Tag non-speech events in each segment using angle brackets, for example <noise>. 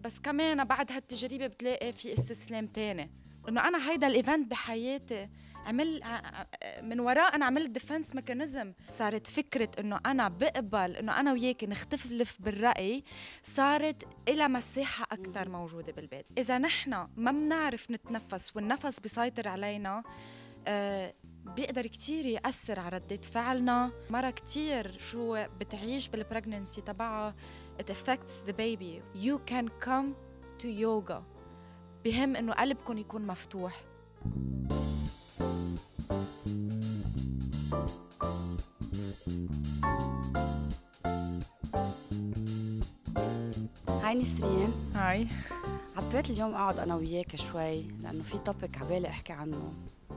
بس كمان بعد هالتجربة بتلاقي في استسلام تاني. إنه أنا هيدا ال event بحياتي عمل من وراء أنا عملت defense mechanism صارت فكرة إنه أنا بقبل إنه أنا وياك نختلف بالرأي صارت إلى مساحة أكثر موجودة بالبيت. إذا نحن ما بنعرف نتنفس والنفس بيسيطر علينا آه بيقدر كتير يأثر على ردة فعلنا. مرة كتير شو بتعيش بال pregnancy تبعها it affects the baby. You can come to yoga. بهم إنه قلبكم يكون مفتوح. Hi نسرين. Hi. حبيت اليوم أقعد أنا وياك شوي لأنه في topic عبالي أحكي عنه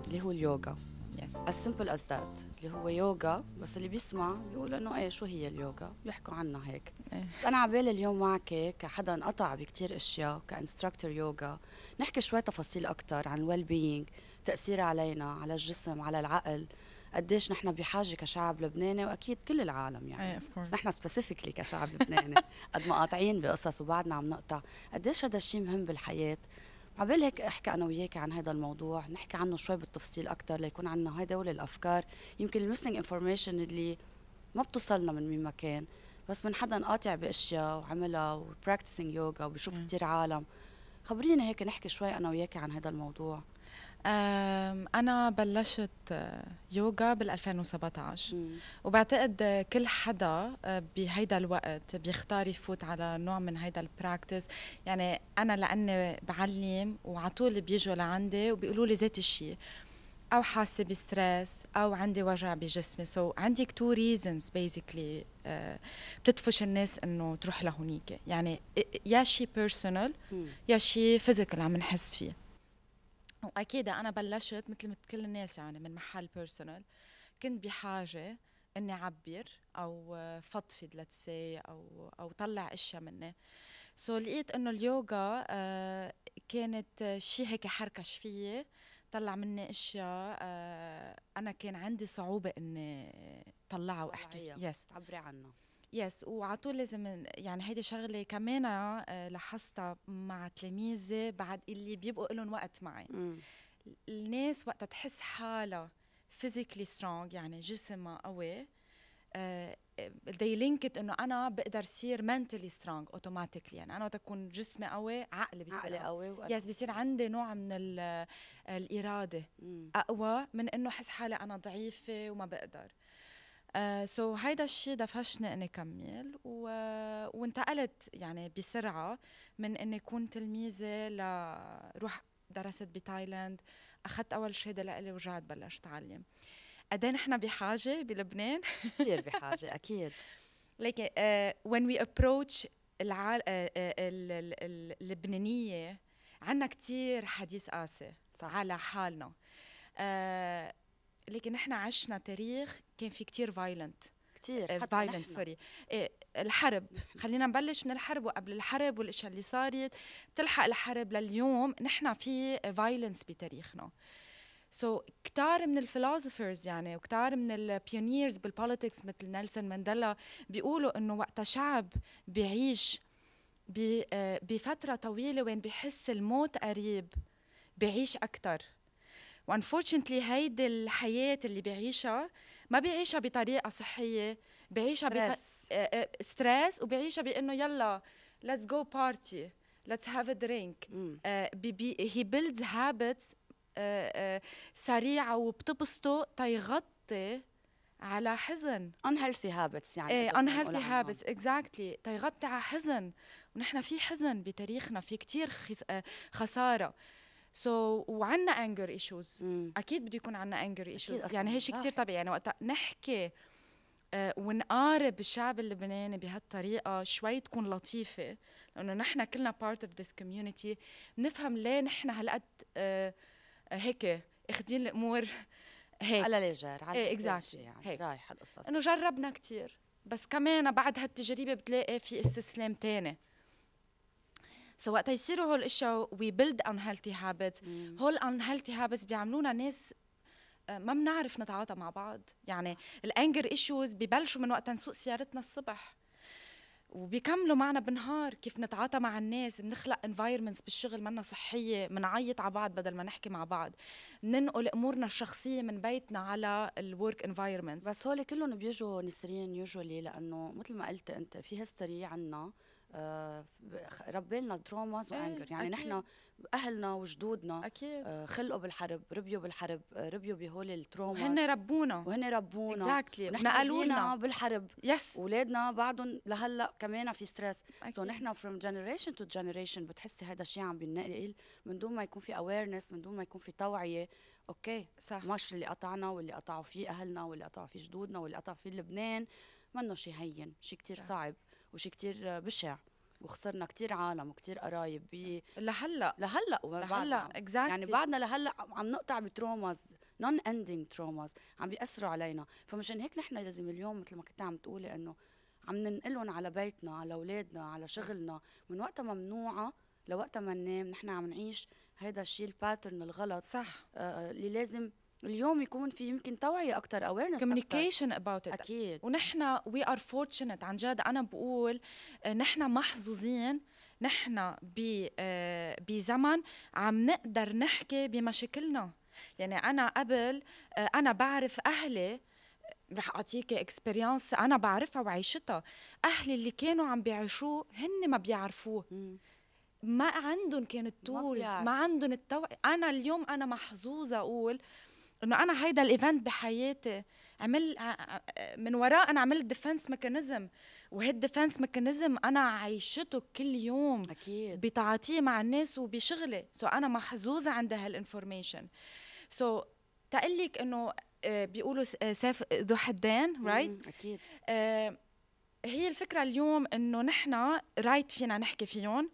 اللي هو اليوغا. yes as simple as that. اللي هو يوغا بس اللي بيسمع بيقول إنه إيه شو هي اليوغا؟ بيحكوا عنها هيك. إيه. بس أنا عبالي اليوم معك كحدا انقطع بكتير أشياء ك instructor يوغا. نحكي شوي تفاصيل أكثر عن ال well-being تاثيرها علينا على الجسم على العقل. قديش نحن بحاجة كشعب لبناني وأكيد كل العالم يعني. اوف بس نحن specifically كشعب لبناني. <laughs> قد ما قاطعين بقصص وبعدنا عم نقطع. قديش هذا الشيء مهم بالحياة؟ عبال هيك أحكي أنا وياك عن هذا الموضوع نحكي عنه شوي بالتفصيل أكثر ليكون عندنا هدول الافكار يمكن ال missing information اللي ما بتوصلنا من مين ما كان بس من حدا قاطع بأشياء وعملها و practicing يوغا وبشوف كثير عالم. خبرينا هيك نحكي شوي أنا وياك عن هذا الموضوع. أنا بلشت آه، يوغا بال 2017 مم. وبعتقد كل حدا آه، بهيدا الوقت بيختار يفوت على نوع من هيدا ال practice يعني أنا لأني بعلم وعلى طول بيجوا لعندي وبيقولوا لي ذات الشيء أو حاسة ب stress أو عندي وجع بجسمي. so so, عندك two reasons basically بتدفش الناس إنه تروح لهونيك. يعني يا شيء personal. يا شيء physical عم نحس فيه. واكيد أنا بلشت مثل مثل كل الناس يعني من محل personal كنت بحاجة إني أعبر أو فضفض let's أو أو طلع إشياء مني. so so, لقيت إنه اليوغا آه كانت شيء هيك حركش فيي طلع مني إشياء آه أنا كان عندي صعوبة إني طلعها وأحكي. يس تعبري عنه Yes وعلى طول لازم يعني هيدي شغلة كمان آه، لاحظتها مع تلاميذي بعد اللي بيبقوا لهم وقت معي. مم. الناس وقتها تحس حالها physically strong يعني جسمها قوي. آه، they link it إنه أنا بقدر صير mentally strong automatically. يعني أنا وقت اكون جسمي قوي عقلي بيصير عقلي قوي. Yes بيصير عندي نوع من ال- الإرادة. مم. أقوى من إنه أحس حالي أنا ضعيفة وما بقدر. So uh, so هيدا الشيء دفشني اني كمل و... وانتقلت يعني بسرعة من إني اكون تلميذة لروح درست بتايلاند أخذت أول شهاده لإلي ورجعت بلشت أتعلم. قد نحن بحاجة بلبنان؟ كثير <laughs> بحاجة أكيد. لكن uh, when we approach العال... uh, uh, ال- ال- ال- اللبنانية عنا كتير حديث قاسي على حالنا. آه لكن نحن عشنا تاريخ كان في كتير violent كثير violent sorry إيه الحرب. <laughs> خلينا نبلش من الحرب وقبل الحرب والأشياء اللي صارت. بتلحق الحرب لليوم نحن في violence بتاريخنا. so so, كتار من ال philosophers يعني وكتار من ال pioneers بال politics مثل نيلسون مانديلا بيقولوا إنه وقت شعب بيعيش آه، بفترة طويلة وين بحس الموت قريب بيعيش أكتر. و unfortunately هيدي الحياة اللي بيعيشها ما بيعيشها بطريقة صحية بيعيشها بط... stress stress وبيعيشها بإنه يلا let's go party let's have a drink. مم. uh, بي بي he builds habits uh, uh, سريعة وبتبسطه تيغطي على حزن. Unhealthy habits يعني إيه unhealthy habits exactly. تيغطي على حزن. ونحن في حزن بتاريخنا في كتير خس... آه، خسارة. سو so, وعنا anger issues. مم. أكيد بده يكون عنا anger issues. أصلاً. يعني هالشيء كتير واحد. طبيعي. يعني وقت نحكي آه، ونقارب الشعب اللبناني بهالطريقة شوي تكون لطيفة. لأنه نحن كلنا part of this community. بنفهم ليه نحن هالقد آه، آه، هيك آخدين الأمور <laughs> هيك. à la légère à la légère exactly. يعني. هيك. رايح القصص إنه جربنا كتير. بس كمان بعد هالتجربة بتلاقي في استسلام تاني. so وقت يصيروا هول الاشياء we build unhealthy habits. مم. هول unhealthy habits بيعملونا ناس آه، ما بنعرف نتعاطى مع بعض. يعني ال anger issues ببلشوا من وقت نسوق سيارتنا الصبح. وبيكملوا معنا بالنهار كيف نتعاطى مع الناس بنخلق environments بالشغل منا صحية بنعيط على بعض بدل ما نحكي مع بعض. ننقل أمورنا الشخصية من بيتنا على ال work environments بس هول كلهم بيجوا نسرين يوجولي لأنه مثل ما قلت أنت في history عنا ربينا traumas و anger يعني نحن أهلنا وجدودنا أكيد. آه خلقوا بالحرب ربيوا بالحرب آه ربيوا بهول ال trauma وهن ربونا. وهن ربونا. exactly ونحن نقلوا لنا بالحرب. yes اولادنا بعدهم لهلا كمان في stress أكيد. so نحن from generation to generation بتحسي هذا الشيء عم بينقل من دون ما يكون في awareness من دون ما يكون في توعية. okay صح. مش اللي قطعنا واللي قطعوا فيه أهلنا واللي قطعوا فيه جدودنا واللي قطعوا فيه لبنان. منه شيء هين شيء كتير صح. صعب. وشيء كتير بشع. وخسرنا كتير عالم وكتير قرايب. بي لهلأ. لهلأ. لهلأ. exactly يعني بعدنا لهلأ عم نقطع ب traumas. non-ending traumas عم بيأثروا علينا. فمشان هيك نحن لازم اليوم مثل ما كنت عم تقولي إنه عم ننقلهم على بيتنا على أولادنا على شغلنا. من وقتها ممنوعه لوقتها ما ننام نحن عم نعيش هذا الشيء ال pattern الغلط. صح. آه اللي لازم اليوم يكون في يمكن توعية أكثر awareness communication about it. أكيد. ونحن we are fortunate عن جد أنا بقول آه، نحن محظوظين. نحن آه، بزمن عم نقدر نحكي بمشاكلنا. يعني أنا قبل آه، أنا بعرف أهلي رح أعطيك experience أنا بعرفها وعيشتها أهلي اللي كانوا عم بيعيشوه هن ما بيعرفوه. ما عندهم كانت tools بيعرف. ما عندهم التوعية. أنا اليوم أنا محظوظة أقول إنه أنا هيدا ال event بحياتي. عمل من وراء أنا عملت defense mechanism وهيد defense mechanism أنا عايشته كل يوم أكيد. بتعاطيه مع الناس وبشغلي. so so أنا محظوظة عند هال information so so تقلك إنه آه، بيقولوا آه، سيف ذو حدين right. أكيد. آه، هي الفكرة اليوم إنه نحن right فينا نحكي فيهم.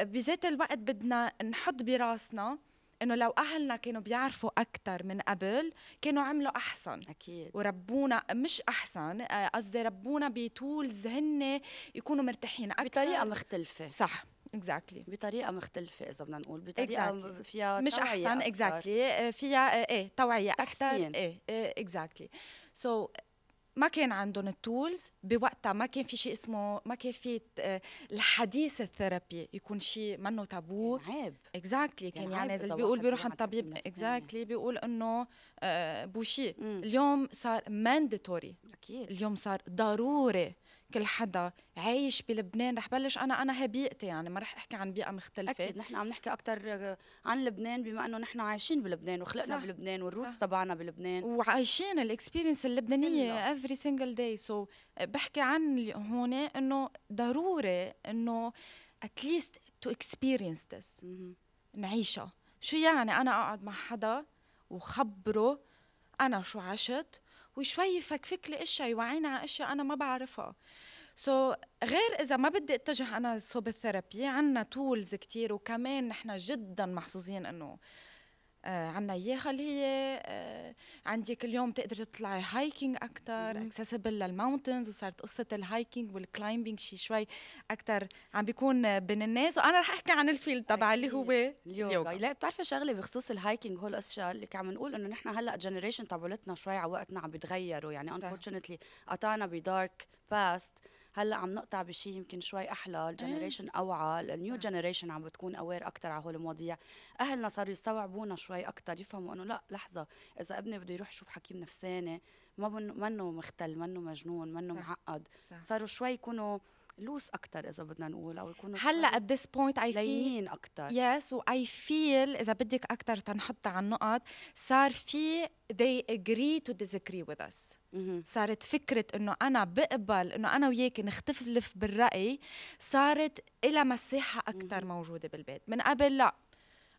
بذات الوقت بدنا نحط براسنا إنه لو أهلنا كانوا بيعرفوا أكثر من قبل كانوا عملوا أحسن. أكيد. وربونا مش أحسن آه، قصدي ربونا ب tools هن يكونوا مرتاحين أكثر بطريقة مختلفة. صح. exactly بطريقة مختلفة إذا بدنا نقول بطريقة Exactly. فيها مش أحسن. exactly فيها آه، إيه توعية أكثر. إيه exactly so ما كان عندهم ال tools بوقتها ما كان في شيء اسمه ما كان في آه، الحديث ال therapy يكون شيء منه تابو عيب. كان كان يعني اذا بيقول بيروح عند طبيب. exactly بيقول إنه آه، بوشي. اليوم صار mandatory أكيد. اليوم صار ضروري. كل حدا عايش بلبنان رح بلش أنا أنا هي بيئتي يعني ما رح أحكي عن بيئة مختلفة أكيد نحن عم نحكي أكثر عن لبنان بما إنه نحن عايشين بلبنان وخلقنا صح. بلبنان وال roots. تبعنا بلبنان وعايشين ال experience اللبنانية. every single day so بحكي عن هون إنه ضروري إنه at least to experience this. نعيشها شو يعني أنا أقعد مع حدا وخبره أنا شو عشت وشوي يفكفك لي اشياء يوعيني على اشياء أنا ما بعرفها. so so, غير إذا ما بدي أتجه أنا صوب ال therapy عنا tools كتير وكمان نحن جدا محظوظين إنه عنا إياها اللي هي آه عندك اليوم تقدري تطلعي hiking أكثر. accessible لل mountains وصارت قصة ال hiking وال climbing شي شوي أكثر عم بيكون بين الناس وأنا رح أحكي عن ال field تبعي اللي هو اليوغا. لا بتعرفي شغلة بخصوص ال hiking هول الأشياء اللي عم نقول إنه نحن هلأ generation تبعولتنا شوي على وقتنا عم بيتغيروا يعني. unfortunately قطعنا ب dark past هلأ عم نقطع بشيء يمكن شوي أحلى ال generation أوعى ال new. generation عم بتكون aware أكثر على هول المواضيع أهلنا صاروا يستوعبونا شوي أكثر يفهموا إنه لأ لحظة إذا ابني بده يروح يشوف حكيم نفساني ما منه مختل منه مجنون منه. معقد. صاروا شوي يكونوا لوس أكثر إذا بدنا نقول أو يكونوا هلأ this point I feel لينين أكثر yes و I feel إذا بدك أكثر تنحط على النقط صار في they agree to disagree with us. صارت فكرة إنه أنا بقبل إنه أنا وياك نختلف بالرأي صارت إلها مساحة مهم. موجودة بالبيت من قبل لا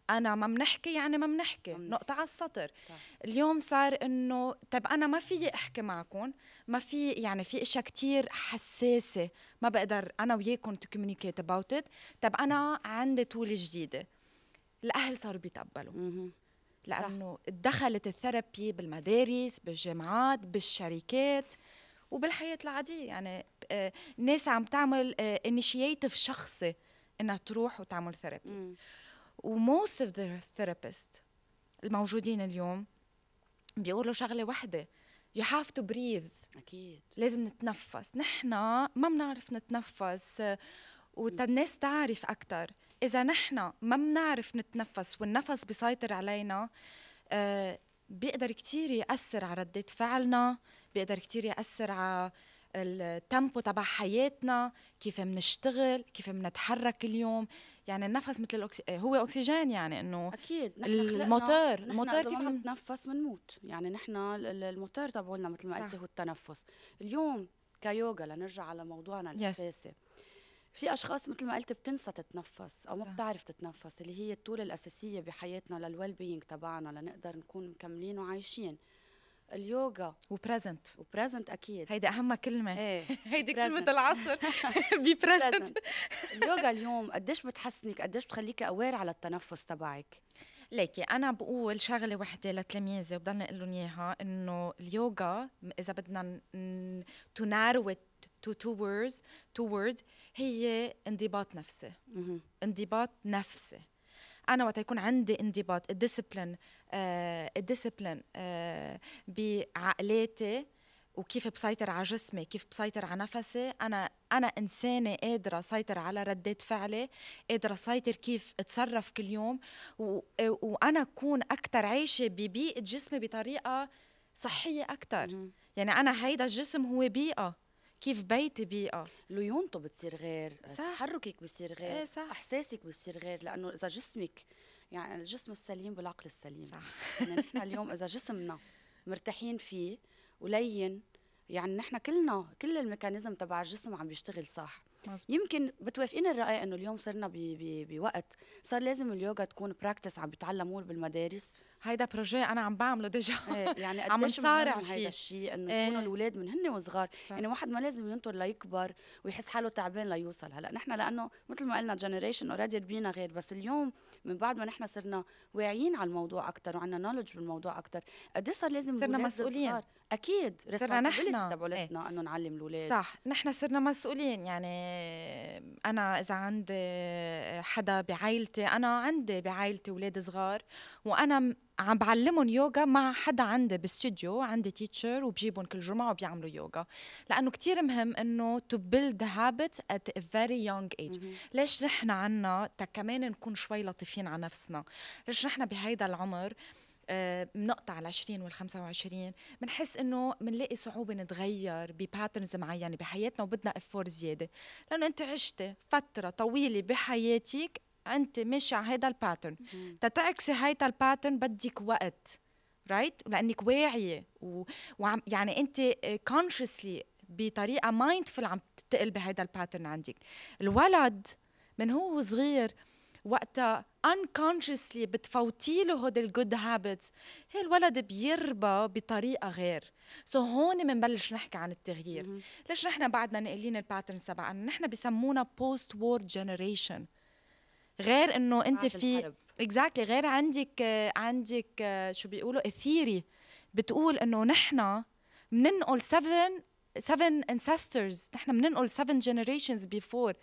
أنا ما بنحكي يعني ما بنحكي. نقطة على السطر صح. اليوم صار إنه طب أنا ما في أحكي معكم ما في يعني في إشياء كتير حساسة ما بقدر أنا وياكم to communicate about it طب أنا عندي tool جديدة الأهل صاروا بيتقبلوا. لأنه دخلت ال therapy بالمدارس بالجامعات بالشركات وبالحياة العادية يعني آه، الناس عم تعمل initiative شخصي إنها تروح وتعمل therapy. و most of the therapists الموجودين اليوم بيقولوا شغلة وحدة. You have to breathe. أكيد. لازم نتنفس. نحن ما بنعرف نتنفس والناس تعرف أكثر إذا نحن ما بنعرف نتنفس والنفس بيسيطر علينا آه بيقدر كتير يأثر على ردة فعلنا بيقدر كتير يأثر على ال tempo تبع حياتنا كيف بنشتغل كيف بنتحرك اليوم. يعني النفس مثل الأكسي... هو أكسجين يعني إنه أكيد. نحن الموتور الموتور كيف عم نتنفس بنموت. يعني نحن الموتور تبعولنا مثل ما قلتي هو التنفس. اليوم كيوغا لنرجع على موضوعنا الأساسي. yes. في أشخاص مثل ما قلت بتنسى تتنفس أو ما بتعرف تتنفس اللي هي ال tool الأساسية بحياتنا لل well-being تبعنا لنقدر نكون مكملين وعايشين. اليوغا. و present و present أكيد. هيدي أهم كلمة. إيه <laughs> هيدي كلمة العصر. <laughs> be present اليوغا اليوم قديش بتحسنك؟ قديش بتخليكي aware على التنفس تبعك؟ ليكي أنا بقول شغلة وحدة لتلاميذي وبضلني أقول لهم إياها إنه اليوغا إذا بدنا to narrow to two words two هي انضباط نفسي. انضباط نفسي. أنا وقت يكون عندي انضباط ال discipline آه الديسبلين آه بعقلاتي وكيف بسيطر على جسمي كيف بسيطر على نفسي. أنا أنا إنسانة قادرة أسيطر على ردات فعلي قادرة أسيطر كيف أتصرف كل يوم. و... وأنا أكون أكثر عايشة ببيئة جسمي بطريقة صحية أكثر يعني أنا هيدا الجسم هو بيئة. كيف بيتي بيئة؟ ليونته بتصير غير صح. تحركك بصير غير إيه صح. إحساسك بصير غير لأنه إذا جسمك يعني الجسم السليم بالعقل السليم. صح. يعني نحن <laughs> اليوم إذا جسمنا مرتاحين فيه ولين يعني نحن كلنا كل ال mécanisme تبع الجسم عم بيشتغل صح. مزبوط. يمكن بتوافقين الرأي إنه اليوم صرنا بوقت صار لازم اليوغا تكون practice عم بيتعلموه بالمدارس؟ هيدا projet أنا عم بعمله déjà. إيه <laughs> يعني عم نصارع فيه هيدا الشيء إنه يكونوا إيه. الأولاد من هن وصغار. يعني واحد ما لازم ينطر ليكبر ويحس حاله تعبان ليوصل هلا. نحن لأنه مثل ما قلنا generation already ربينا غير بس اليوم من بعد ما نحن صرنا واعيين على الموضوع أكثر وعندنا knowledge بالموضوع أكثر قد إيه صار لازم صرنا مسؤولين. أكيد. صرنا نحن. مسؤوليتنا إنه نعلم الأولاد. صح. نحن صرنا مسؤولين. يعني أنا إذا عندي حدا بعائلتي أنا عندي بعائلتي أولاد صغار وأنا عم بعلمهم يوغا مع حدا عندي باستوديو عندي teacher وبجيبهم كل جمعة وبيعملوا يوغا. لأنه كتير مهم إنه to build habit at a very young age ليش نحن عنا كمان نكون شوي لطيفين على نفسنا؟ ليش نحن بهيدا العمر بنقطع ال 20 وال 25 بنحس إنه بنلاقي صعوبة نتغير ب patterns معينة بحياتنا وبدنا effort زيادة. لأنه أنت عشتي فترة طويلة بحياتك أنت ماشي على هذا ال pattern تتعكسي هيدا ال pattern بدك وقت right? لأنك واعية و... وعم يعني أنت consciously بطريقة mindful عم تتقل بهيدا ال pattern عندك. الولد من هو صغير وقتها unconsciously بتفوتي له هود ال good habits هي الولد بيربى بطريقة غير. so هون بنبلش نحكي عن التغيير. ليش نحن بعدنا ناقلين ال patterns تبعنا نحن بسمونا post-war generation غير إنه أنت في exactly. غير عندك عندك شو بيقولوا a theory بتقول إنه نحن بننقل 7 7 ancestors. نحن بننقل 7 generations before.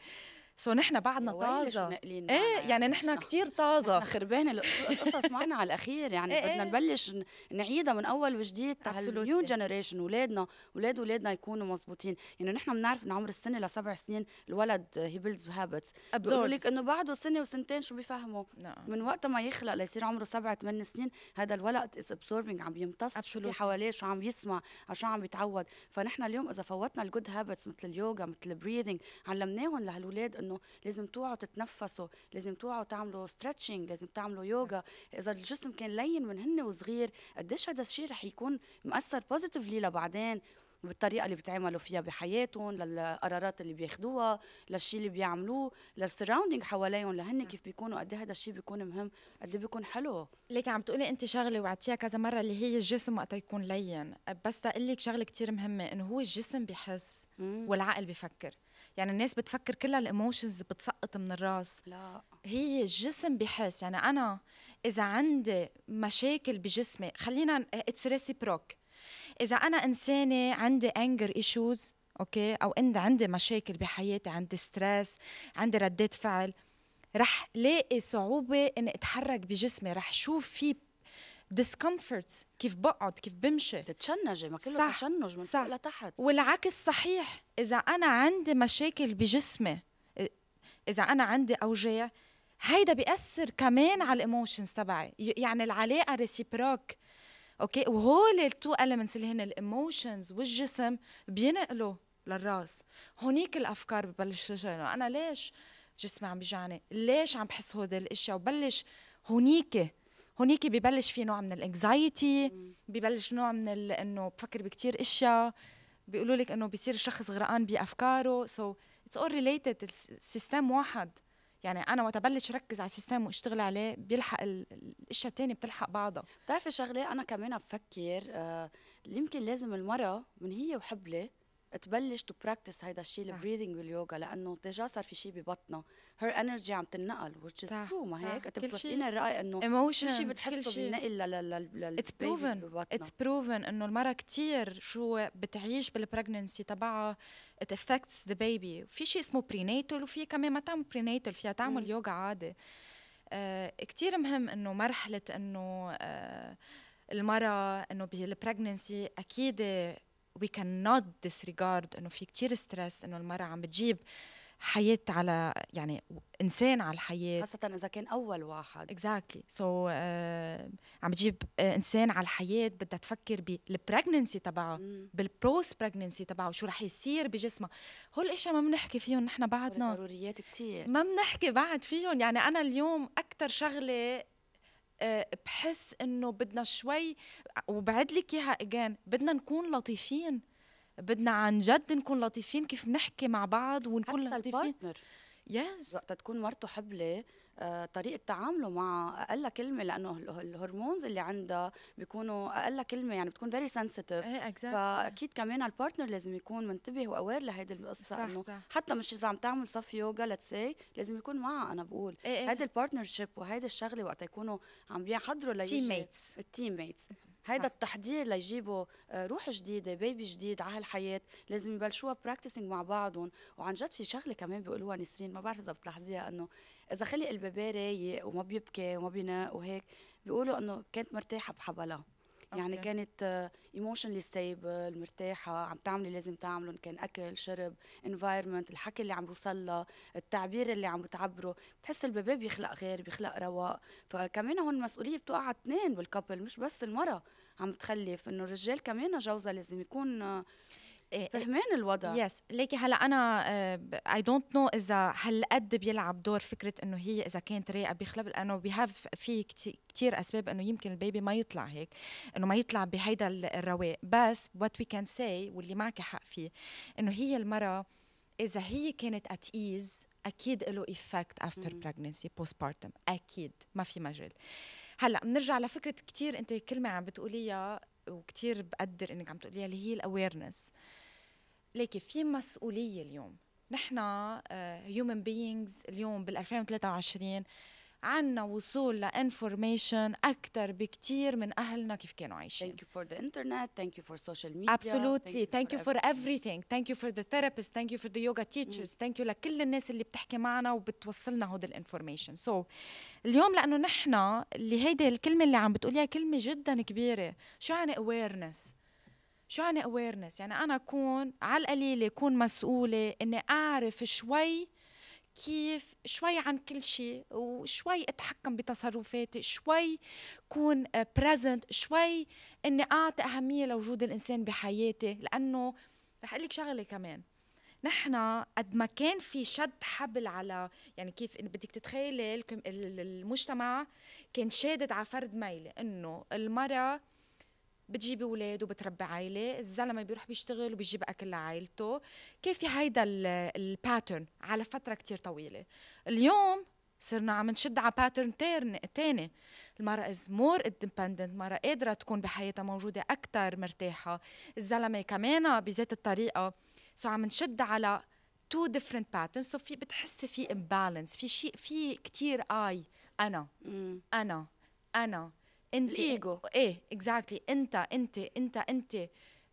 so نحن بعدنا طازة. إيه يعني نحن كثير طازة. نحن خربان القصص معنا على الأخير يعني <laughs> إيه بدنا نبلش نعيدها من أول وجديد ال new generation اولادنا أولاد اولادنا يكونوا مزبوطين يعني نحن بنعرف من عمر السنة لسبع سنين الولد هي builds habits بقول لك إنه بعده سنة وسنتين شو بيفهموا؟ نعم. من وقت ما يخلق ليصير عمره سبع ثمان سنين هذا الولد is absorbing عم يمتص شو حواليه شو عم يسمع شو عم بيتعود فنحن اليوم إذا فوتنا ال good habits مثل اليوغا مثل ال breathing علمناهم لهالولاد إنه إنه لازم توعوا تتنفسوا لازم توعوا تعملوا stretching لازم تعملوا يوغا إذا الجسم كان لين من هن وصغير قديش هذا الشيء رح يكون مأثر positively لبعدين؟ بالطريقة اللي بيتعاملوا فيها بحياتهم للقرارات اللي بياخذوها للشيء اللي بيعملوه لل surrounding حواليهم لهن كيف بيكونوا قد هذا الشيء بيكون مهم قد بيكون حلو. ليك عم تقولي أنت شغلة وعدتيها كذا مرة اللي هي الجسم وقت يكون لين. بس تقول لك شغلة كثير مهمة إنه هو الجسم بحس والعقل بفكر. يعني الناس بتفكر كلها ال emotions بتسقط من الراس. لا. هي الجسم بحس. يعني أنا إذا عندي مشاكل بجسمي خلينا it's réciproque إذا أنا إنسانة عندي anger issues okay؟ أو عندي عندي مشاكل بحياتي عندي stress عندي ردات فعل رح لاقي صعوبة إني أتحرك بجسمي رح شوف في discomforts كيف بقعد كيف بمشي. تتشنجي ما كله صح، تشنج من صح. فوق لتحت. والعكس صحيح إذا أنا عندي مشاكل بجسمي إذا أنا عندي أوجاع هيدا بيأثر كمان على ال emotions تبعي. يعني العلاقة réciproque okay؟ وهول ال two elements اللي هن ال emotions والجسم بينقلوا للراس. هونيك الأفكار ببلش تجي أنا ليش جسمي عم بيجعني؟ ليش عم بحس هودي الأشياء؟ وبلش هونيك هونيك ببلش في نوع من ال anxiety ببلش نوع من إنه بفكر بكتير أشياء. بيقولوا لك إنه بيصير الشخص غرقان بأفكاره. so it's all related ال system واحد. يعني أنا وقت ابلش ركز على ال system واشتغل عليه بيلحق ال- الأشياء الثانية بتلحق بعضها. بتعرفي شغلة أنا كمان بفكر آه يمكن لازم المراه من هي وحبلة تبلش to practice هيدا الشيء. ال breathing واليوجا لأنه déjà صار في شيء ببطنها her energy عم تنقل صح، true ما. هيك؟ أنت كل بتوافقيني الرأي إنه كل emotions شيء بتحسه بينقل لل it's proven it's proven إنه المرأة كتير شو بتعيش بال pregnancy تبعها it affects the baby في شيء اسمه prenatal وفي كمان ما تعمل prenatal فيها تعمل مم. يوغا عادي. آه كتير مهم إنه مرحلة إنه آه المرأة إنه بال pregnancy أكيد we cannot disregard إنه في كتير stress إنه المرأة عم بتجيب حياة على يعني إنسان على الحياة. خاصة إذا كان أول واحد. exactly so عم بتجيب إنسان على الحياة بدها تفكر بال pregnancy تبعها. بال post pregnancy تبعها وشو رح يصير بجسمها. هول الاشياء ما بنحكي فيهم نحن بعدنا. ضروريات كثير ما بنحكي بعد فيهم. يعني أنا اليوم أكثر شغلة آه، بحس إنه بدنا شوي وبعد لك إياها again بدنا نكون لطيفين. بدنا عن جد نكون لطيفين كيف نحكي مع بعض ونكون حتى لطيفين. ال partner yes وقت تكون مرته حبلة طريقة تعامله مع أقل كلمة لأنه ال- ال hormones اللي عندها بيكونوا أقل كلمة يعني بتكون very sensitive إيه exactly فأكيد كمان ال partner لازم يكون منتبه و aware لهيدي القصة صح إنه صح. حتى مش إذا عم تعمل صف يوجا let's say لازم يكون معها أنا بقول. إيه إيه. هيدي ال partnership وهيدي الشغلة وقت يكونوا عم بيحضروا ليجي teammates ال teammates هيدا. التحضير ليجيبوا آه، روح جديدة baby جديد على هالحياة لازم يبلشوها practicing مع بعضهم. وعن جد في شغلة كمان بيقولوها نسرين ما بعرف إذا بتلاحظيها إنه إذا خلق ال baby رايق وما بيبكي وما بينق وهيك بيقولوا إنه كانت مرتاحة بحبلها. يعني okay. كانت emotionally stable مرتاحة عم تعملي اللي لازم تعمله كان أكل شرب environment الحكي اللي عم بيوصل لها التعبير اللي عم بتعبره. بتحس ال baby بيخلق غير بيخلق رواق. فكمان هون المسؤوليه بتوقع على اثنين بال couple مش بس المرأة عم تخلف إنه الرجال كمان جوزها لازم يكون فهمان الوضع. yes ليكي هلا أنا I don't know إذا هالقد بيلعب دور فكرة إنه هي إذا كانت رايقة بيخلب لأنه behave في كثير أسباب إنه يمكن ال baby ما يطلع هيك إنه ما يطلع بهيدا ال- الرواق. بس what we can say واللي معك حق فيه إنه هي المرأة إذا هي كانت it is أكيد له effect after. pregnancy postpartum أكيد. ما في مجال. هلا بنرجع لفكرة كتير أنت كلمة عم بتقوليها وكتير بقدر إنك عم تقوليها اللي هي ال awareness ليكي في مسؤولية اليوم. نحن human beings اليوم بال 2023 عنا وصول ل information أكثر بكتير من أهلنا كيف كانوا عايشين. Thank you for the internet. Thank you for social media. Absolutely. Thank you for everything. thank you for the therapist. Thank you for the yoga teachers. Thank you لكل الناس اللي بتحكي معنا وبتوصلنا هود ال information. so so, اليوم لأنه نحن اللي هيدي الكلمة اللي عم بتقوليها كلمة جدا كبيرة. شو يعني awareness شو يعني awareness يعني أنا أكون على القليله اكون مسؤولة إني أعرف شوي كيف شوي عن كل شيء وشوي أتحكم بتصرفاتي شوي كون بريزنت شوي إني أعطي أهمية لوجود الإنسان بحياتي لأنه رح أقول لك شغلة كمان. نحن قد ما كان في شد حبل على يعني كيف بدك تتخيلي المجتمع كان شادد على فرد ميله إنه المرأة بتجيب أولاد وبتربي عائلة الزلمة بيروح بيشتغل وبيجيب أكل لعائلته. كيف في هيدا ال pattern على فترة كتير طويلة؟ اليوم صرنا عم نشد على pattern تاني. المرأة is more independent المرأة قادرة تكون بحياتها موجودة أكثر مرتاحة. الزلمة كمان بذات الطريقة. so عم نشد على two different patterns so في بتحسي في imbalance في شيء في كتير اي أنا. مم. أنا. أنا. انت الإيجو. إيه exactly انت انت انت انت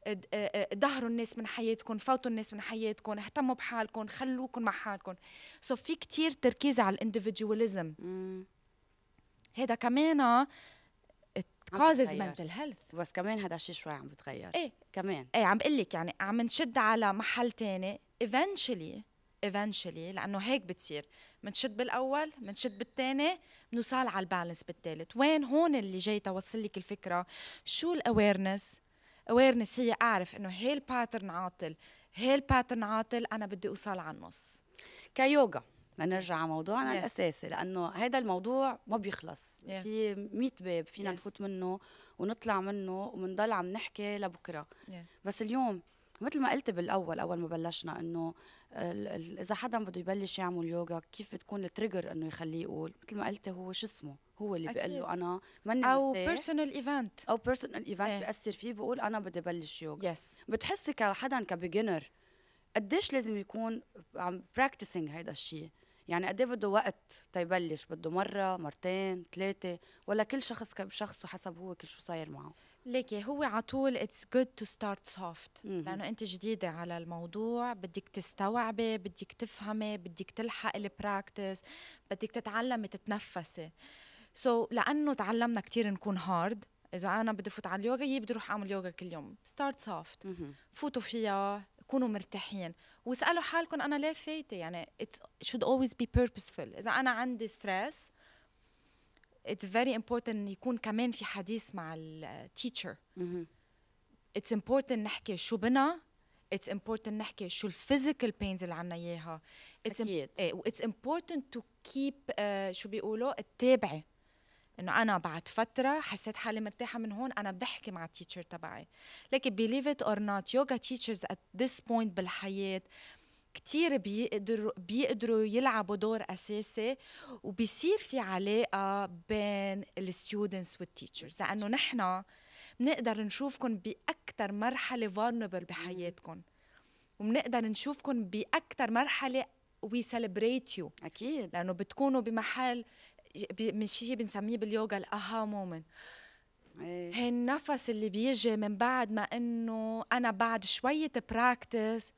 اد- اه- آه، دهروا الناس من حياتكم فوتوا الناس من حياتكم اهتموا بحالكم خلوكم مع حالكم. so في كتير تركيز على ال individualism مم. هذا كمان causes بتتغير. mental health. بس كمان هذا الشيء شوي عم بتغير. إيه. كمان. إيه عم بقول لك يعني عم نشد على محل تاني. Eventually eventually لأنه هيك بتصير بنشد بالأول بنشد بالثاني بنوصل على ال balance بالثالث وين هون اللي جاي توصل لك الفكرة شو ال awareness awareness هي أعرف إنه هي ال pattern عاطل هي ال pattern عاطل أنا بدي أوصل على النص كيوغا لنرجع على موضوعنا Yes. yes. الأساسي لأنه هذا الموضوع ما بيخلص Yes. في 100 باب فينا Yes. نفوت منه ونطلع منه وبنضل عم نحكي لبكرة Yes. بس اليوم مثل ما قلت بالأول أول ما بلشنا إنه إذا حدا بده يبلش يعمل يوغا كيف بتكون ال trigger إنه يخليه يقول؟ مثل ما قلت هو شو اسمه؟ هو اللي بيقول له. أنا ماني أو personal event أو personal event إيه. بيأثر فيه بقول أنا بدي بلش يوغا. yes بتحسي كحدا ك beginner قديش لازم يكون عم practicing هيدا الشيء يعني قد إيه بده وقت تيبلش بده مرة مرتين ثلاثة ولا كل شخص بشخصه حسب هو كل شو صاير معه؟ ليكي هو على طول it's good to start soft. لأنه أنت جديدة على الموضوع بدك تستوعبي بدك تفهمي بدك تلحقي ال practice بدك تتعلمي تتنفسي. so so, لأنه تعلمنا كتير نكون hard إذا أنا بدي فوت على اليوغا يي بدي أروح أعمل يوغا كل يوم. start soft. فوتوا فيها كونوا مرتاحين. واسألوا حالكم أنا ليه فايتة؟ يعني it should always be purposeful. إذا أنا عندي stress it's very important إن يكون كمان في حديث مع ال teacher it's important نحكي شو بنا. It's important نحكي شو ال physical pains اللي عنا إياها. It's im- أكيد. و it's important to keep uh, شو بيقولوا تتابعي إنه أنا بعد فترة حسيت حالي مرتاحة من هون أنا بحكي مع ال teacher تبعي. لكن believe it or not yoga teachers at this point بالحياة كتير بيقدروا بيقدروا يلعبوا دور أساسي وبيصير في علاقة بين ال students وال teachers لأنه نحن بنقدر نشوفكم باكثر مرحلة vulnerable بحياتكم وبنقدر نشوفكم باكثر مرحلة we celebrate you. أكيد. لأنه بتكونوا بمحل من شيء بنسميه باليوغا ال aha moment إيه. هي النفس اللي بيجي من بعد ما إنه أنا بعد شوية practice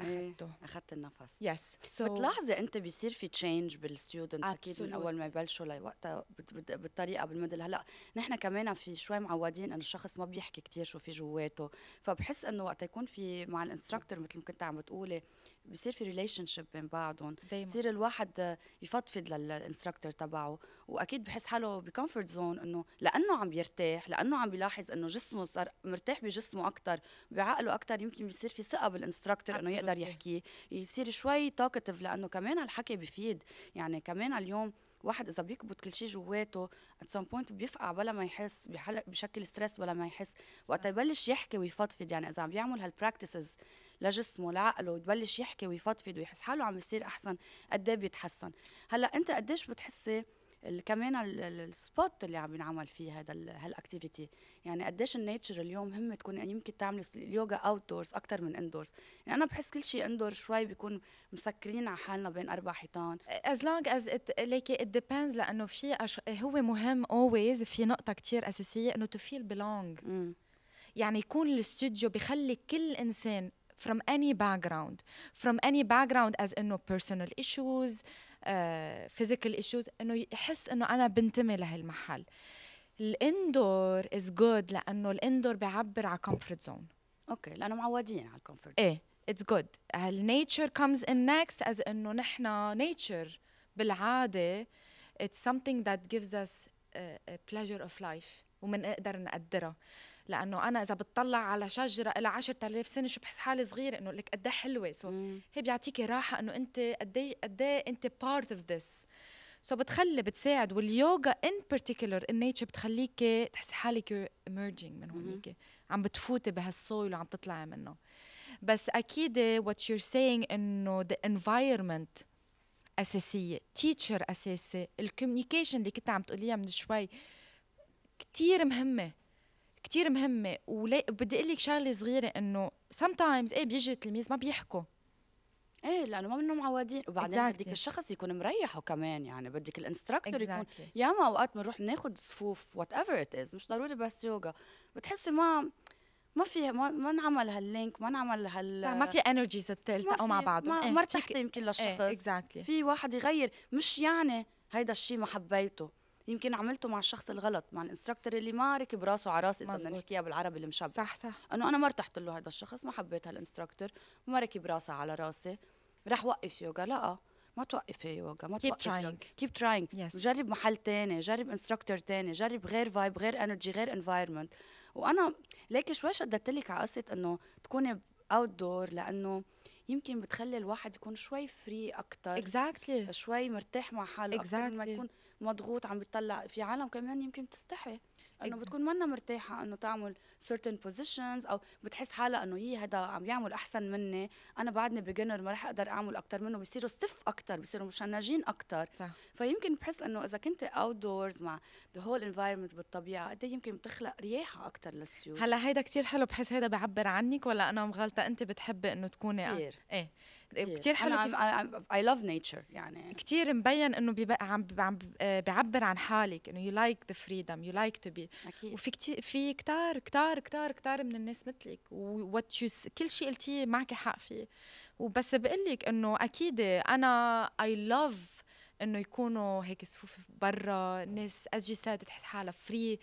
أخدته. اخذت النفس yes so بتلاحظي أنت بيصير في change بال student أكيد من. أول ما يبلشوا لوقتها بالطريقة بالمدل هلأ نحن كمان في شوي معودين انه الشخص ما بيحكي كتير شو في جواته فبحس إنه وقت يكون في مع ال instructor مثل ما كنت عم بتقولي بصير في relationship بين بعضهم دايما بصير الواحد يفضفض لل instructor تبعه وأكيد بحس حاله ب comfort zone إنه لأنه عم بيرتاح لأنه عم بيلاحظ إنه جسمه صار مرتاح بجسمه أكثر بعقله أكثر يمكن بيصير في ثقة بال instructor إنه يقدر. يحكي يصير شوي talkative لأنه كمان الحكي بيفيد يعني كمان اليوم واحد إذا بيكبت كل شيء جواته at some point بيفقع بلا ما يحس بشكل stress ولا ما يحس وقت يبلش يحكي ويفضفض يعني إذا عم بيعمل هال practices لجسمه لعقله ويبلش يحكي ويفضفض ويحس. حاله عم يصير أحسن قد إيه بيتحسن؟ هلأ أنت قديش بتحسي كمان ال- ال- ال spot اللي عم بينعمل فيه هذا ال- هال activity يعني قديش ال nature اليوم مهم تكون يمكن تعملوا س- اليوغا outdoors أكثر من indoors يعني أنا بحس كل شيء indoor شوي بيكون مسكرين على حالنا بين أربع حيطان. As long as it like it depends لأنه في أش... هو مهم always في نقطة كتير أساسية إنه to feel belong. مم. يعني يكون الاستوديو بخلي كل إنسان from any background from any background as إنه personal issues uh, physical issues إنه يحس إنه أنا بنتمي لهالمحل. ال indoor is good لأنه ال indoor بيعبر على comfort zone okay لأنه معودين على ال comfort إيه it's good ال nature comes in next as إنه نحن nature بالعادة it's something that gives us pleasure of life ومنقدر نقدرها. لأنه أنا إذا بتطلع على شجرة لها 10000 سنة شو بحس حالي صغيره إنه لك قد حلوة. so مم. هي بيعطيكي راحة إنه أنت قد إيه قد إيه أنت part of this so بتخلي بتساعد. واليوغا in particular ال nature بتخليكي تحسي حالك emerging من هونيك عم بتفوتي بهال soil وعم تطلعي منه. بس أكيد what you're saying إنه the environment أساسية. teacher أساسي. ال communication اللي كنت عم تقوليها من شوي كتير مهمة. كتير مهمه ولي بدي أقول لك شغلة صغيرة إنه sometimes إيه بيجي التلميذ ما بيحكوا. إيه لأنه ما منهم معودين وبعدين Exactly. بدك الشخص يكون مريحه كمان يعني بدك ال instructor يكون exactly. ياما أوقات بنروح بناخذ صفوف whatever it is مش ضروري بس يوغا. بتحسي ما ما في ما, ما انعمل هال link ما انعمل هال ما في energies تلتقوا مع بعضهم. ما, إيه، ما ارتحتي يمكن للشخص. إيه exactly في واحد يغير مش يعني هيدا الشيء ما حبيته. يمكن عملته مع الشخص الغلط مع ال instructor اللي ما ركب راسه على راسي إذا بدنا. نحكيها بالعربي المشبع صح صح. إنه أنا ما ارتحت له هذا الشخص ما حبيت هال instructor وما ركب راسه على راسي. رح وقف يوغا؟ لا. ما توقفي يوغا ما Keep توقف trying. keep trying Yes. جرب محل تاني جرب instructor تاني جرب غير vibe غير energy غير environment وأنا ليك شوي شددت لك على قصة إنه تكوني outdoor لأنه يمكن بتخلي الواحد يكون شوي free أكثر exactly شوي مرتاح مع حاله أكثر من ما Exactly. يكون مضغوط عم بيطلع في عالم كمان يمكن بتستحي إنه بتكون منا مرتاحة إنه تعمل certain positions أو بتحس حالها إنه هي هذا عم يعمل أحسن مني. أنا بعدني beginner ما رح أقدر أعمل أكثر منه بصيروا stiff أكثر بصيروا مشنجين أكثر صح. فيمكن بحس إنه إذا كنت outdoors مع the whole environment بالطبيعة قد إيه يمكن بتخلق رياحة أكثر لل soul هلا هيدا كتير حلو بحس هيدا بعبر عنك ولا أنا مغلطة؟ أنت بتحبي إنه تكوني كثير إيه. كتير حلو كيف I love nature يعني. كتير مبين إنه عم عم آه، بيعبر عن حالك إنه you like the freedom you like to be وفي كتير في كتار كتار كتار كتار من الناس مثلك what you كل شيء قلتيه معك حق فيه. وبس بقول لك إنه أكيد أنا I love إنه يكونوا هيك صفوف برا ناس as you said تحس حالها free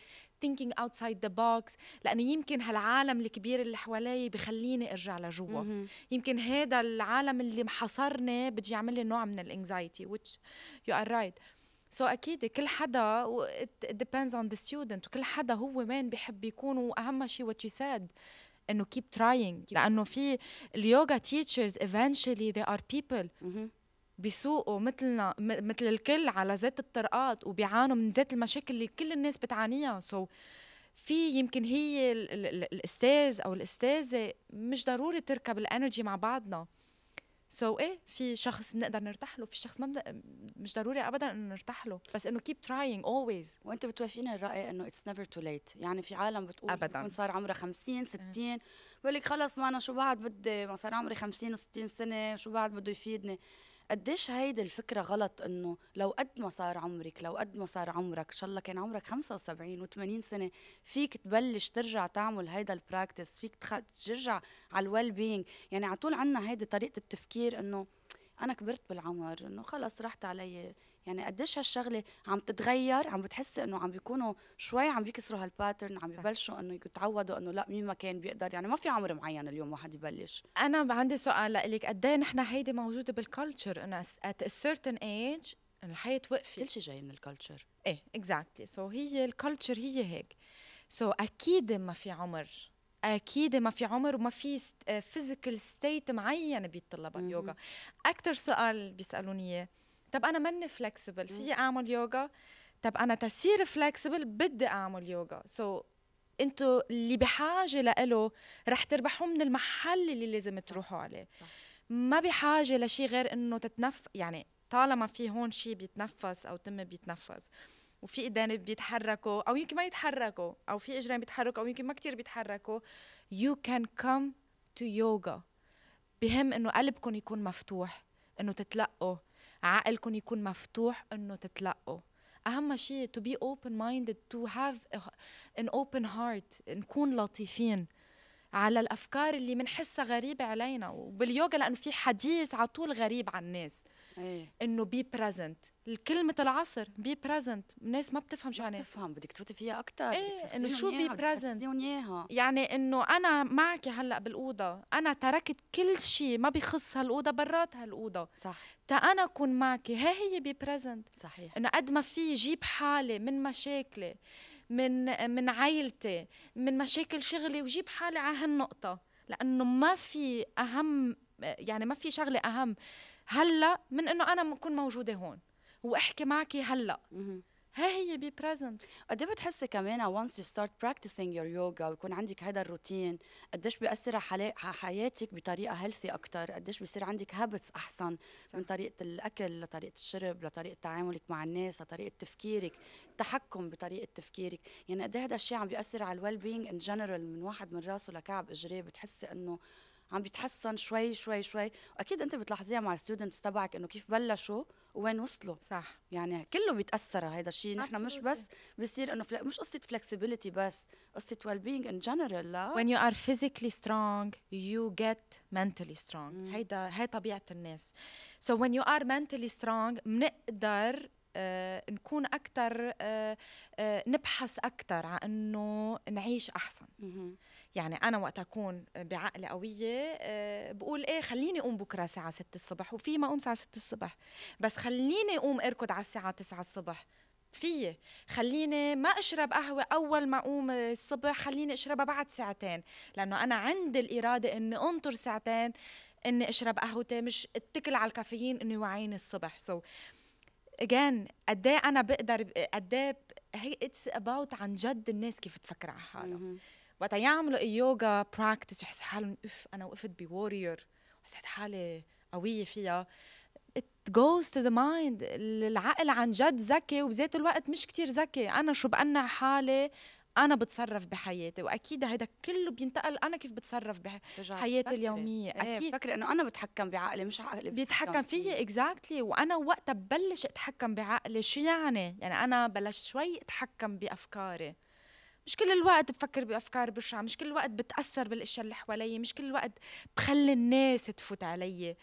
thinking outside the box لأنه يمكن هالعالم الكبير اللي حوالي بخليني أرجع لجوا. يمكن هذا العالم اللي محاصرني بده يعمل لي نوع من ال anxiety which you are right. so so أكيد كل حدا it depends on the student وكل حدا هو وين بيحب يكون. وأهم شيء what you said إنه keep trying. لأنه في اليوغا teachers eventually they are people مهم. بيسوقوا مثلنا مثل الكل على ذات الطرقات وبيعانوا من ذات المشاكل اللي كل الناس بتعانيها. so so في يمكن هي ال ال ال الأستاذ أو الأستاذة مش ضروري تركب ال energy مع بعضنا. so so إيه في شخص بنقدر نرتاح له في شخص ما. مش ضروري ابدا إنه نرتاح له. بس إنه keep trying always. وانت بتوافقيني الرأي إنه it's never too late يعني في عالم بتقول أبداً. بكون صار عمرها 50 60 بقول لك خلص ما أنا شو بعد بدي ما صار عمري 50 و60 سنة شو بعد بده يفيدني؟ قديش هيدي الفكرة غلط إنه لو قد ما صار عمرك لو قد ما صار عمرك إن شاء الله كان عمرك 75 و80 سنة فيك تبلش ترجع تعمل هيدا ال practice فيك. ترجع على ال well-being يعني على طول عنا هيدي طريقة التفكير إنه أنا كبرت بالعمر إنه خلص راحت علي يعني قديش هالشغلة عم تتغير عم بتحسي إنه عم بيكونوا شوي عم بيكسروا هال pattern عم صح. بيبلشوا إنه يتعودوا إنه لا مين ما كان بيقدر. يعني ما في عمر معين اليوم واحد يبلش. أنا عندي سؤال لك قد إيه نحن هيدي موجودة بال culture إنه at a certain age الحياة توقفي. كل شيء جاي من ال culture إيه exactly so هي ال culture هي هيك. so أكيد ما في عمر. أكيد ما في عمر وما في physical state معين بيتطلبها. اليوغا. أكثر سؤال بيسألوني إياه. طب أنا ماني flexible في أعمل يوغا؟ طب أنا تصير flexible بدي أعمل يوغا. so أنتوا اللي بحاجة لإله رح تربحوا من المحل اللي لازم تروحوا عليه. صح. ما بحاجة لشيء غير إنه تتنف يعني طالما في هون شيء بيتنفس أو تم بيتنفس وفي إيدين بيتحركوا أو يمكن ما يتحركوا أو في إجرين بيتحركوا أو يمكن ما كتير بيتحركوا you can come to yoga. بهم إنه قلبكم يكون مفتوح إنه تتلقوا. عقلكم يكون مفتوح إنه تتلقوا. أهم شيء to be open minded to have an open heart نكون لطيفين على الأفكار اللي بنحسها غريبة علينا. وباليوغا لأنه في حديث على طول غريب عن الناس. إيه. إنه be present كلمه العصر be present الناس ما بتفهم شو يعني تفهم بدك تفوتي فيها أكثر إيه، إنه شو be present. إياها. يعني إنه أنا معك هلأ بالأوضة. أنا تركت كل شيء ما بيخص هالأوضة برات هالأوضة. صح. تا أنا أكون معك ها هي be present صحيح. إنه قد ما في جيب حالي من مشاكلي من من عائلتي من مشاكل شغلي وجيب حالي على هالنقطة. لأنه ما في أهم يعني ما في شغلة أهم. هلا من إنه أنا اكون موجودة هون وأحكي معك هلا. ها هي be present قد إيه بتحسي كمان once you start practicing your yoga ويكون عندك هذا الروتين قديش بيأثر على حياتك بطريقة healthy أكثر قديش بيصير عندك habits أحسن صح. من طريقة الأكل لطريقة الشرب لطريقة تعاملك مع الناس لطريقة تفكيرك التحكم بطريقة تفكيرك؟ يعني قد هذا الشيء عم بيأثر على ال well-being in general من واحد من راسه لكعب اجريه بتحسي إنه عم بيتحسن شوي شوي شوي. واكيد أنت بتلاحظيها مع ال students تبعك إنه كيف بلشوا وين وصلوا. صح. يعني كله بيتأثر على هذا الشيء نحن مش. بس بصير إنه flex... مش قصة flexibility بس قصة well-being in general لا. When you are physically strong you get mentally strong. مم. هيدا هي طبيعة الناس. So when you are mentally strong بنقدر آه نكون أكثر آه آه نبحث أكثر عن إنه نعيش أحسن. يعني أنا وقت أكون بعقلي قوية آه بقول إيه خليني أقوم بكرة الساعة 6 الصبح وفي ما أقوم الساعة 6 الصبح. بس خليني أقوم أركض على الساعة 9 الصبح. فيي خليني ما أشرب قهوة أول ما أقوم الصبح خليني اشربها بعد ساعتين. لأنه أنا عندي الإرادة إني أنطر ساعتين إني أشرب قهوتي مش اتكل على الكافيين إنه يوعيني الصبح. سو so, اجين قد إيه أنا بقدر قد إيه it's about عن جد الناس كيف تفكر على حالها وقت يعملوا يوغا practice يحسوا حالهم if أنا وقفت ب warrior حسيت حالي قوية فيها. It goes to the mind. العقل عن جد ذكي وبذات الوقت مش كتير ذكي. أنا شو بقنع حالي؟ أنا بتصرف بحياتي. وأكيد هذا كله بينتقل أنا كيف بتصرف بحياتي اليومية؟ إيه، أكيد. فكري إنه أنا بتحكم بعقلي مش عقلي بيتحكم فيي exactly وأنا وقتها ببلش أتحكم بعقلي. شو يعني؟ يعني أنا بلشت شوي أتحكم بأفكاري. مش كل الوقت بفكر بأفكار بشعة مش كل الوقت بتأثر بالأشياء اللي حوالي مش كل الوقت بخلي الناس تفوت علي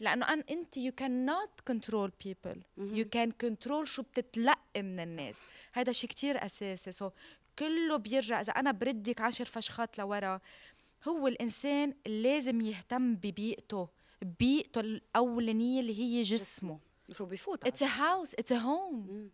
لأنه أن أنت يو كان نوت كنترول بيبل يو كان كنترول شو بتتلقي من الناس. هذا شيء كتير أساسي. so كله بيرجع إذا أنا بردك عشر فشخات لورا هو الإنسان لازم يهتم ببيئته بيئته الأولانية اللي هي جسمه. شو بيفوت it's house it's home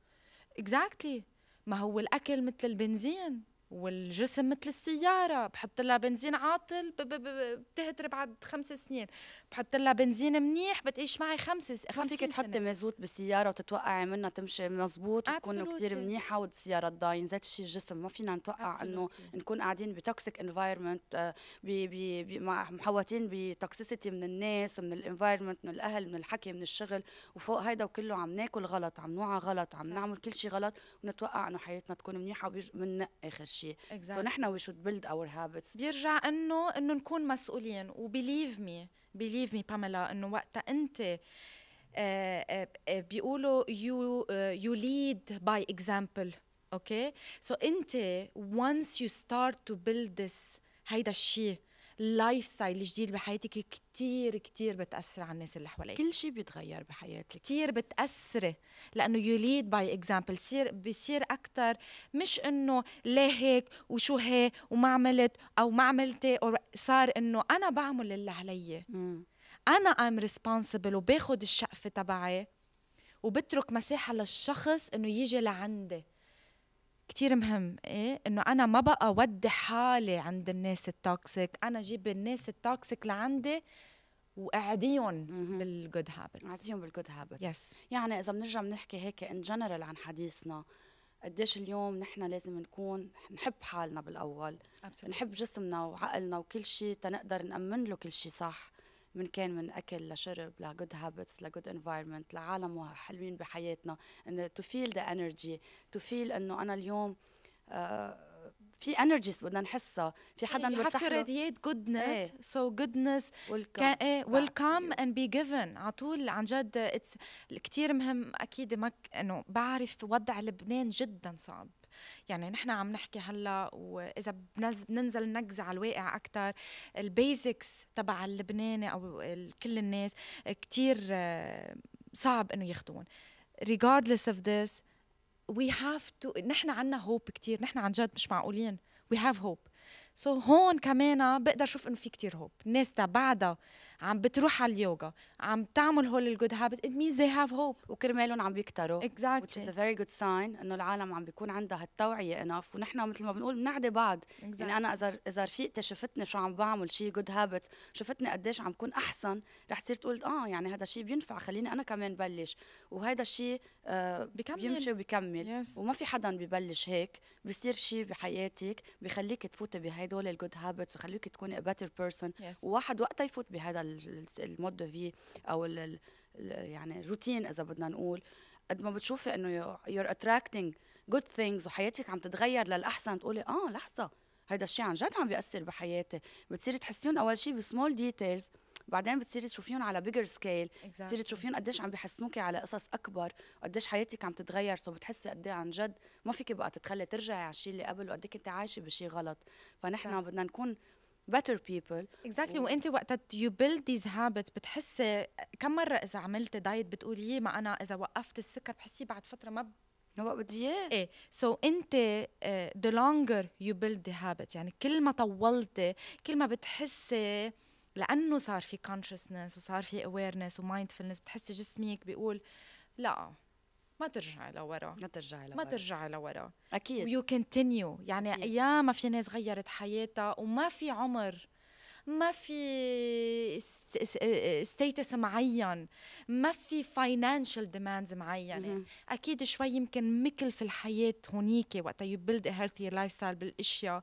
exactly ما هو الأكل مثل البنزين. والجسم مثل السيارة بحط لها بنزين عاطل بتهتر بعد خمس سنين. بحط لها بنزين منيح بتعيش معي خمس خمس ما فيك تحطي مازوت بالسيارة وتتوقعي منها تمشي مزبوط وتكون كثير منيحة والسيارة تضاين ذات الشيء الجسم ما فينا نتوقع إنه نكون قاعدين ب toxic environment محوطين ب toxicity من الناس من ال environment من الأهل من الحكي من الشغل. وفوق هيدا وكله عم ناكل غلط عم نوعى غلط عم صح. نعمل كل شيء غلط ونتوقع إنه حياتنا تكون منيحة وبننق آخر شيء شيء exactly. فنحن we should build our habits بيرجع إنه إنه نكون مسؤولين. وبيليف مي بيليف مي باميلا انه وقتها انت Uh, uh, بيقولوا you uh, you lead by example اوكي okay? سو so انت once you start to build this هيدا الشيء ال lifestyle الجديد بحياتك كتير كتير بتأثر على الناس اللي حواليك. كل شيء بيتغير بحياتك. كتير بتأثري لأنه you lead by example بصير بصير أكتر مش إنه ليه هيك وشو هي وما عملت أو ما عملتي صار إنه أنا بعمل اللي علي. أنا I'm responsible وباخد الشقفة تبعي وبترك مساحة للشخص إنه يجي لعندي. كتير مهم. إيه؟ إنه أنا ما بقى ودي حالي عند الناس ال toxic أنا جيب الناس ال toxic لعندي وأعديهم بال good habits أعديهم بال good habits yes يعني إذا بنرجع بنحكي هيك in general عن حديثنا قديش اليوم نحن لازم نكون نحب حالنا بالأول. Absolutely. نحب جسمنا وعقلنا وكل شيء تنقدر نأمن له كل شيء صح. من كان من أكل لشرب ل good habits ل good environment لعالم حلوين بحياتنا. انه to feel the energy to feel إنه أنا اليوم uh, في energies بدنا نحسها في حدا you have to radiate goodness. إيه. so goodness will come, إيه and be given. على طول عن جد it's كثير مهم. أكيد مك إنه بعرف وضع لبنان جدا صعب. يعني نحن عم نحكي هلأ وإذا بننزل نقز على الواقع أكثر ال basics تبع اللبناني أو كل الناس كثير آه، صعب إنه ياخذون regardless of this we have to نحن عنا hope كتير نحن عن جد مش معقولين. We have hope. so هون كمان بقدر أشوف إنه في كتير hope الناس بعدها عم بتروح على اليوغا عم تعمل هول ال good habit it means they have hope. وكرمالهم عم بيكتروا exactly which is a very good sign إنه العالم عم بيكون عندها التوعية enough ونحن مثل ما بنقول بنعدي بعض. exactly. يعني أنا اذا إذا رفيقتي شفتني شو عم بعمل شيء good habit شفتني قديش عم بكون أحسن رح تصير تقول آه يعني هذا الشيء بينفع خليني أنا كمان بلش. وهذا الشيء آه بيمشي وبيكمل. Yes. وما في حدا ببلش هيك بصير شيء بحياتك بخليك تفوتي بهدول ال good habits وخليك تكوني person. Yes. وواحد وقتها يفوت بهذا ال mode de vie أو ال ال يعني الروتين إذا بدنا نقول. قد ما بتشوفي إنه you're attracting good things وحياتك عم تتغير للأحسن تقولي آه لحظة هيدا الشيء عن جد عم بيأثر بحياتي. بتصيري تحسيهم أول شيء ب small details بعدين بتصيري تشوفيهم على bigger scale exactly. بتصيري تشوفيهم قديش عم بيحسنوكي على قصص أكبر وقديش حياتك عم تتغير. so بتحسي قد عن جد ما فيك بقى تتخلي ترجعي على الشيء اللي قبل وقد انت عايشة بشيء غلط. فنحن بدنا نكون better people. exactly و... وانت وقت you build these habits بتحسي كم مرة إذا عملت دايت بتقولي ما أنا إذا وقفت السكر بحسي بعد فترة ما ب... هو بدي اياه إيه. so انت the longer you build the habit يعني كل ما طولتي كل ما بتحسي لأنه صار في consciousness وصار في awareness و mindfulness بتحسي جسمك بيقول لا ما ترجعي لورا. ما ترجعي لورا. ما ترجعي لورا. أكيد. و you continue يعني أكيد. أيام ما في ناس غيرت حياتها وما في عمر ما في status معين ما في financial demands معينة. أكيد شوي يمكن مكل الحياة هونيك وقت you build a healthy lifestyle بالأشياء.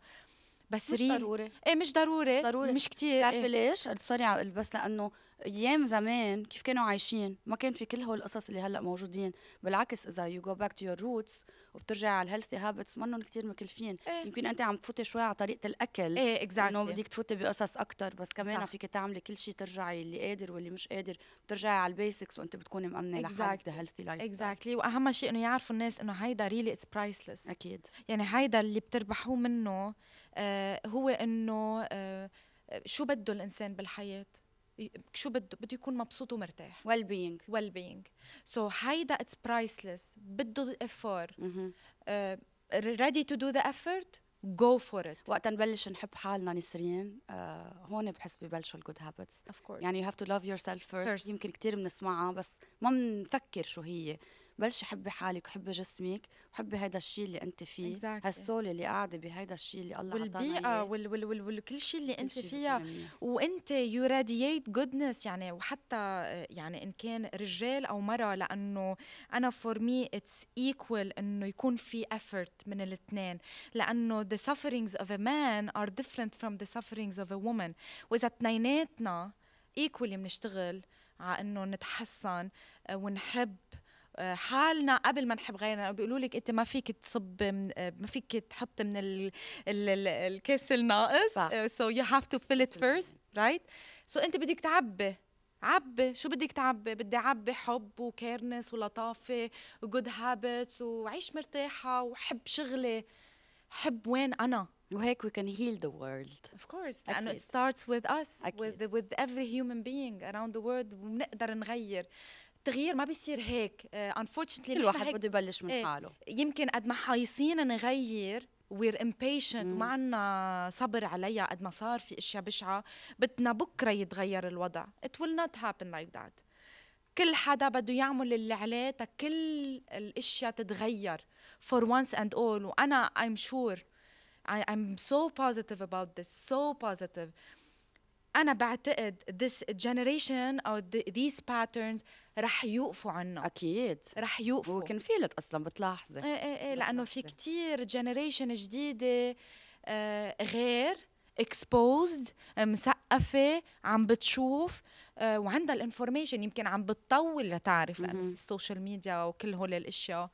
بس مش real ضروري إيه مش ضروري مش ضروري. مش كتير بتعرفي إيه. ليش؟ sorry بس لأنه أيام زمان كيف كانوا عايشين ما كان في كل هول القصص اللي هلأ موجودين. بالعكس إذا you go back to your roots وبترجعي على ال healthy habits منهم كثير مكلفين. إيه. يمكن أنت عم تفوتي شوي على طريقة الأكل. إيه إنه exactly بدك تفوتي بقصص أكثر بس كمان. فيك تعملي كل شيء ترجعي اللي قادر واللي مش قادر بترجعي على ال basics وأنت بتكوني لحالك Exactly. the healthy life exactly وأهم شيء إنه يعرفوا الناس إنه هيدا really it's priceless أكيد. يعني هيدا اللي بتربحوه منه آه هو إنه آه شو بده الإنسان بالحياة؟ شو بده بده يكون مبسوط ومرتاح. well being so هيدا it's priceless بده ال effort uh, ready to do the effort go for it. وقت نبلش نحب حالنا نسرين آه هون بحس ببلشوا ال good habits of course. يعني you have to love yourself first, First. يمكن كتير بنسمعها بس ما بنفكر شو هي. بلشي حبي حالك وحبي جسمك وحبي هيدا الشيء اللي انت فيه Exactly. هالسولة اللي قاعدة بهيدا الشيء اللي الله والبيئة. وال وال وال وكل شيء اللي انت فيها. وانت you radiate goodness يعني وحتى يعني إن كان رجال أو مراه لأنه أنا for me it's equal إنه يكون في effort من الاثنين لأنه the sufferings of a man are different from the sufferings of a woman وإذا اثنيناتنا equally بنشتغل على إنه نتحسن آه، ونحب حالنا قبل ما نحب غيرنا بيقولوا لك أنت ما فيك تصب من ما فيك تحط من ال ال ال الكيس الناقص so you have to fill it first right so أنت بدك تعبي عبي شو بدك تعبي؟ بدي أعبي حب و kindness ولطافة و good habits وعيش مرتاحة وحب شغلي حب وين أنا؟ وهيك we can heal the world. Of course لأنه it أكيد. starts with us أكيد. with with every human being around the world وبنقدر نغير. التغيير ما بيصير هيك. uh, unfortunately كل واحد بده يبلش من إيه. حاله. يمكن قد ما حايصين نغير impatient مم. وما عنا صبر عليها قد ما صار في أشياء بشعة. بدنا بكرة يتغير الوضع. It will not happen like that. كل حدا بده يعمل اللي عليه تا كل الأشياء تتغير for once and all. وأنا I'm sure I, I'm so positive about this so positive. أنا بعتقد this generation أو th- these patterns رح يوقفوا عنا أكيد. رح يوقفوا. وكان فيلت أصلا بتلاحظي. إيه إيه إيه لأنه في. كتير generation جديدة آه غير exposed آه، مثقفه عم بتشوف آه وعندها ال information يمكن عم بتطول لتعرف لأنه ال social media وكل هول الأشياء.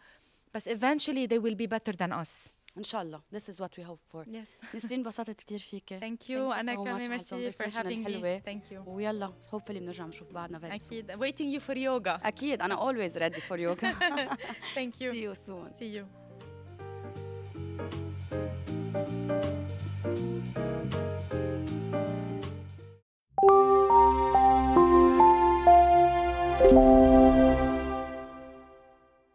بس eventually they will be better than us. ان شاء الله this is what we hope for yes نسرين انبسطت كثير فيك thank you you انا so much كمان على ميرسي for الconversation having الحلوة. me thank you ويلا hopefully بنرجع نشوف بعضنا very soon. اكيد waiting you for yoga اكيد انا always ready for yoga thank you see you soon see you